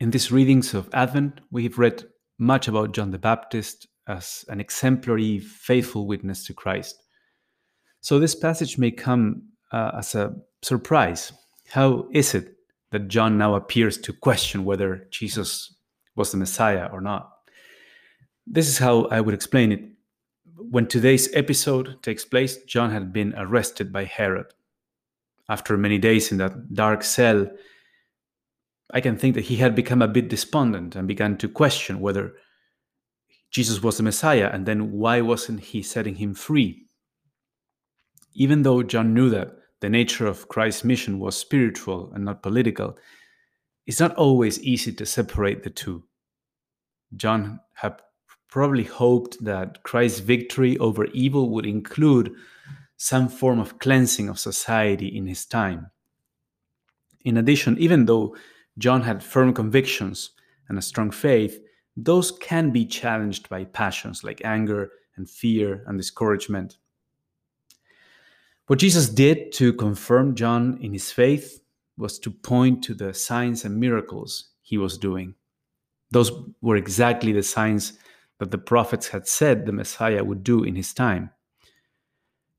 In these readings of Advent, we have read much about John the Baptist as an exemplary, faithful witness to Christ. So, this passage may come uh, as a surprise. How is it that John now appears to question whether Jesus was the Messiah or not? This is how I would explain it. When today's episode takes place, John had been arrested by Herod. After many days in that dark cell, I can think that he had become a bit despondent and began to question whether Jesus was the Messiah, and then why wasn't he setting him free? Even though John knew that the nature of Christ's mission was spiritual and not political, it's not always easy to separate the two. John had probably hoped that Christ's victory over evil would include some form of cleansing of society in his time. In addition, even though John had firm convictions and a strong faith, those can be challenged by passions like anger and fear and discouragement. What Jesus did to confirm John in his faith was to point to the signs and miracles he was doing. Those were exactly the signs that the prophets had said the Messiah would do in his time.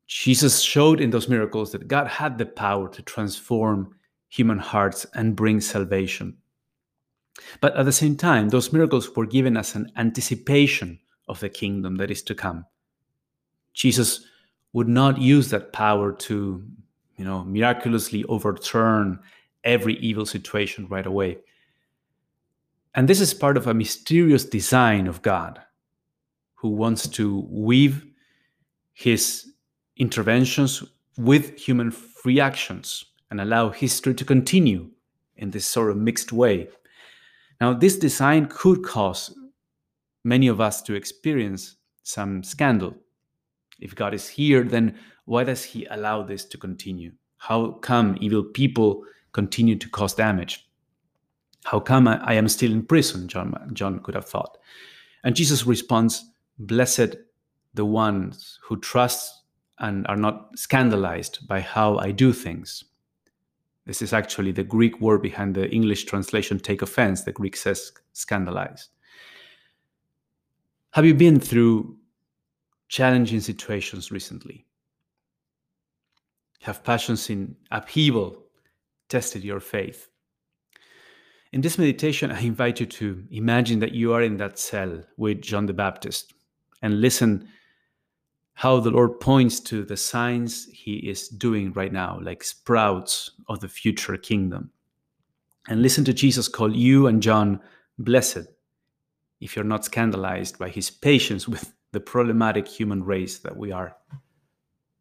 Jesus showed in those miracles that God had the power to transform human hearts and bring salvation. But at the same time, those miracles were given as an anticipation of the kingdom that is to come. Jesus would not use that power to, you know, miraculously overturn every evil situation right away. And this is part of a mysterious design of God who wants to weave his interventions with human reactions and allow history to continue in this sort of mixed way. Now, this design could cause many of us to experience some scandal. If God is here, then why does He allow this to continue? How come evil people continue to cause damage? How come I, am still in prison? John, John could have thought. And Jesus responds, Blessed the ones who trust and are not scandalized by how I do things. This is actually the Greek word behind the English translation take offense. The Greek says scandalize. Have you been through challenging situations recently? Have passions in upheaval tested your faith? In this meditation, I invite you to imagine that you are in that cell with John the Baptist and listen how the Lord points to the signs he is doing right now, like sprouts of the future kingdom. And listen to Jesus call you and John blessed if you're not scandalized by his patience with the problematic human race that we are.